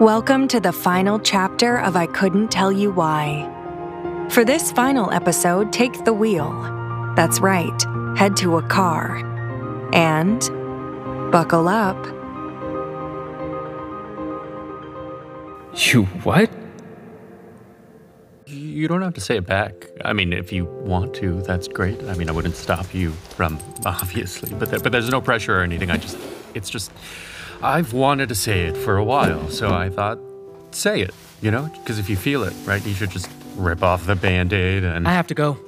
Welcome to the final chapter of I Couldn't Tell You Why. For this final episode, take the wheel. That's right, head to a car. And buckle up. You what? You don't have to say it back. I mean, if you want to, that's great. I mean, I wouldn't stop you from obviously, but there, but there's no pressure or anything. I just, it's just, I've wanted to say it for a while, so I thought, say it. You know, because if you feel it, right, you should just rip off the band-aid and I have to go.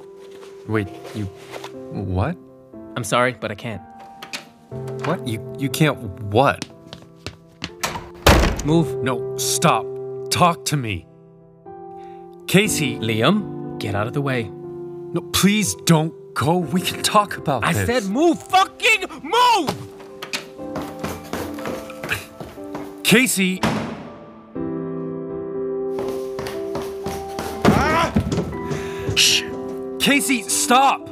wait. You, what? I'm sorry, but I can't. What? You you can't what? Move. No, stop. Talk to me. Casey, Liam, get out of the way. no, please don't go. We can talk about I this. I said move. Fucking move! Casey. Shh. Casey, stop.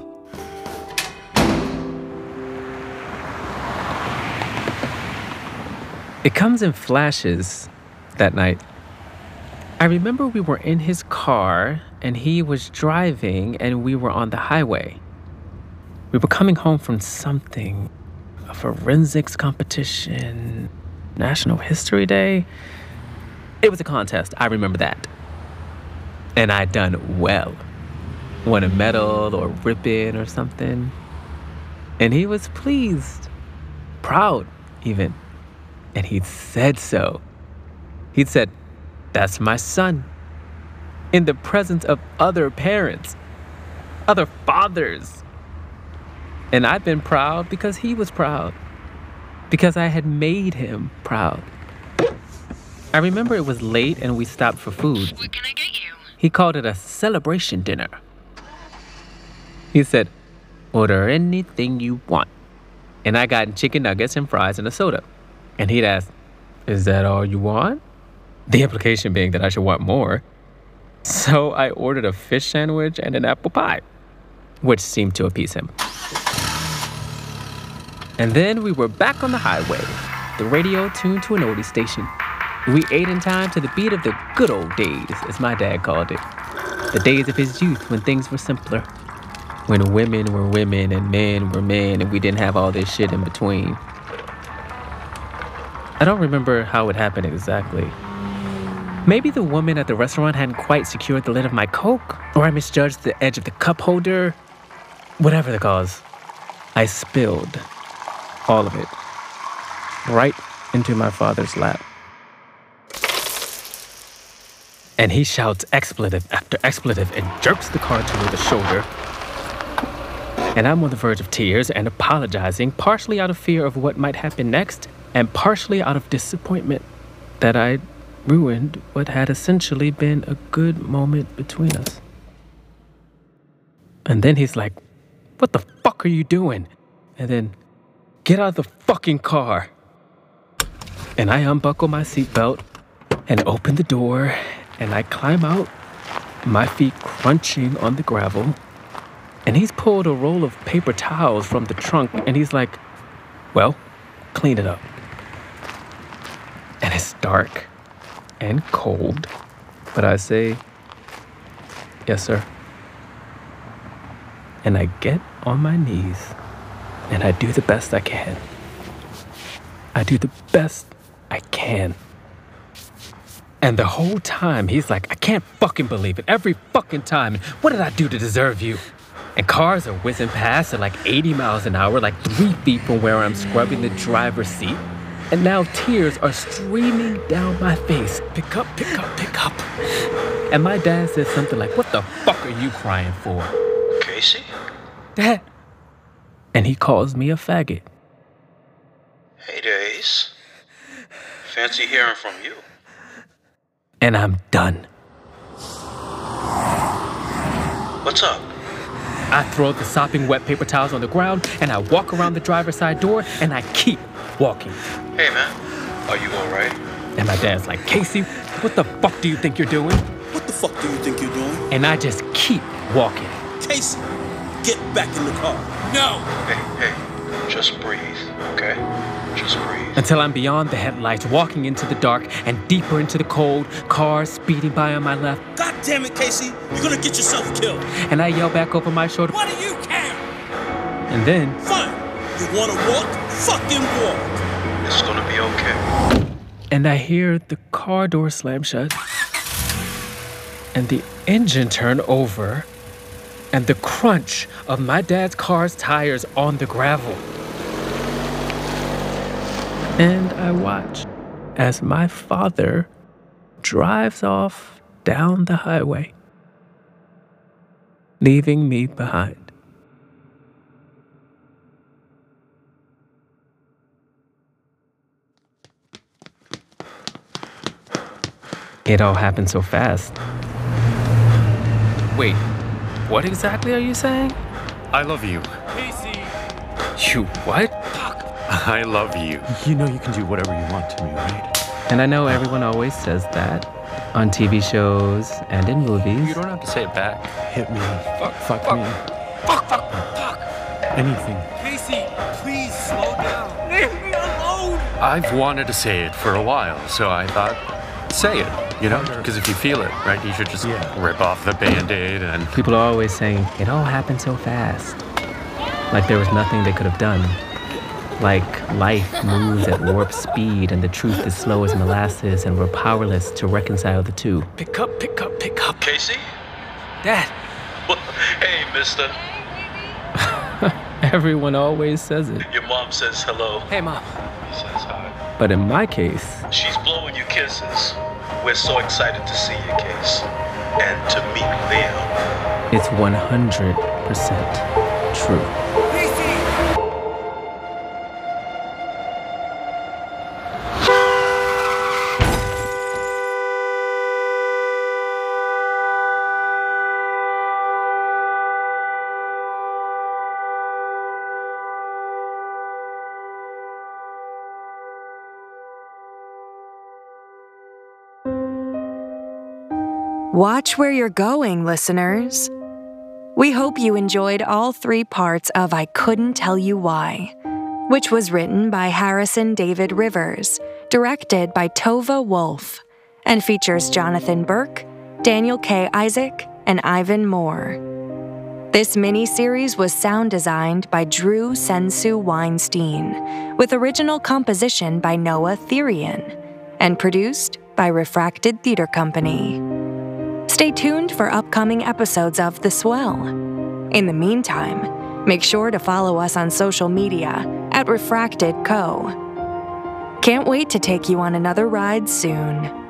It comes in flashes that night. I remember we were in his car and he was driving and we were on the highway. We were coming home from something a forensics competition, National History Day. It was a contest, I remember that. And I'd done well. Won a medal or ribbon or something. And he was pleased, proud even. And he'd said so. He'd said, That's my son. In the presence of other parents, other fathers. And I'd been proud because he was proud, because I had made him proud. I remember it was late and we stopped for food. What can I get you? He called it a celebration dinner. He said, Order anything you want. And I got chicken nuggets and fries and a soda. And he'd ask, Is that all you want? The implication being that I should want more. So I ordered a fish sandwich and an apple pie, which seemed to appease him. And then we were back on the highway, the radio tuned to an oldie station. We ate in time to the beat of the good old days, as my dad called it. The days of his youth when things were simpler. When women were women and men were men and we didn't have all this shit in between. I don't remember how it happened exactly. Maybe the woman at the restaurant hadn't quite secured the lid of my Coke, or I misjudged the edge of the cup holder. Whatever the cause, I spilled all of it right into my father's lap. And he shouts expletive after expletive and jerks the car toward the shoulder. And I'm on the verge of tears and apologizing, partially out of fear of what might happen next, and partially out of disappointment that I ruined what had essentially been a good moment between us. And then he's like, What the fuck are you doing? And then, Get out of the fucking car. And I unbuckle my seatbelt and open the door and I climb out, my feet crunching on the gravel. And he's pulled a roll of paper towels from the trunk and he's like, Well, clean it up. And it's dark and cold, but I say, Yes, sir. And I get on my knees and I do the best I can. I do the best I can. And the whole time, he's like, I can't fucking believe it. Every fucking time. What did I do to deserve you? And cars are whizzing past at like 80 miles an hour, like three feet from where I'm scrubbing the driver's seat. And now tears are streaming down my face. Pick up, pick up, pick up. And my dad says something like, What the fuck are you crying for? Casey? Dad. And he calls me a faggot. Hey days. Fancy hearing from you. And I'm done. What's up? I throw the sopping wet paper towels on the ground and I walk around the driver's side door and I keep walking. Hey man, are you alright? And my dad's like, Casey, what the fuck do you think you're doing? What the fuck do you think you're doing? And I just keep walking. Casey, get back in the car. No! Hey, hey, just breathe, okay? Just breathe. until I'm beyond the headlights, walking into the dark and deeper into the cold, cars speeding by on my left, God damn it, Casey. You're gonna get yourself killed. and I yell back over my shoulder, What do you care? and then Fine. You wanna walk? Fucking walk. It's gonna be okay. and I hear the car door slam shut, and the engine turn over, and the crunch of my dad's car's tires on the gravel. And I watch as my father drives off down the highway, leaving me behind. It all happened so fast. Wait, what exactly are you saying? I love you. Casey. You what? Fuck. I love you. You know you can do whatever you want to me, right? And I know everyone always says that on TV shows and in movies. You don't have to say it back. Hit me. Fuck, fuck, me. Fuck, fuck, fuck. Anything. Casey, please slow down. Leave me alone. I've wanted to say it for a while, so I thought, say it, you know? Because if you feel it, right, you should just Yeah. rip off the band aid and. People are always saying, it all happened so fast. Like there was nothing they could have done. Like life moves at warp speed and the truth is slow as molasses and we're powerless to reconcile the two. Pick up, pick up, pick up. Casey? Dad, hey, mister. everyone always says it. Your mom says hello. Hey, Mom. Says hi. But in my case, She's blowing you kisses. We're so excited to see you, Case. And to meet Liam. it's 100% true. Watch where you're going, listeners. We hope you enjoyed all three parts of I Couldn't Tell You Why, which was written by Harrison David Rivers, directed by Tova Wolff, and features Jonathan Burke, Daniel K. Isaac, and Ivan Moore. This mini-series was sound designed by Drew Sensue Weinstein, with original composition by Noah Therrien, and produced by Refracted Theater Company. Stay tuned for upcoming episodes of The Swell. In the meantime, make sure to follow us on social media at Refracted Co. Can't wait to take you on another ride soon.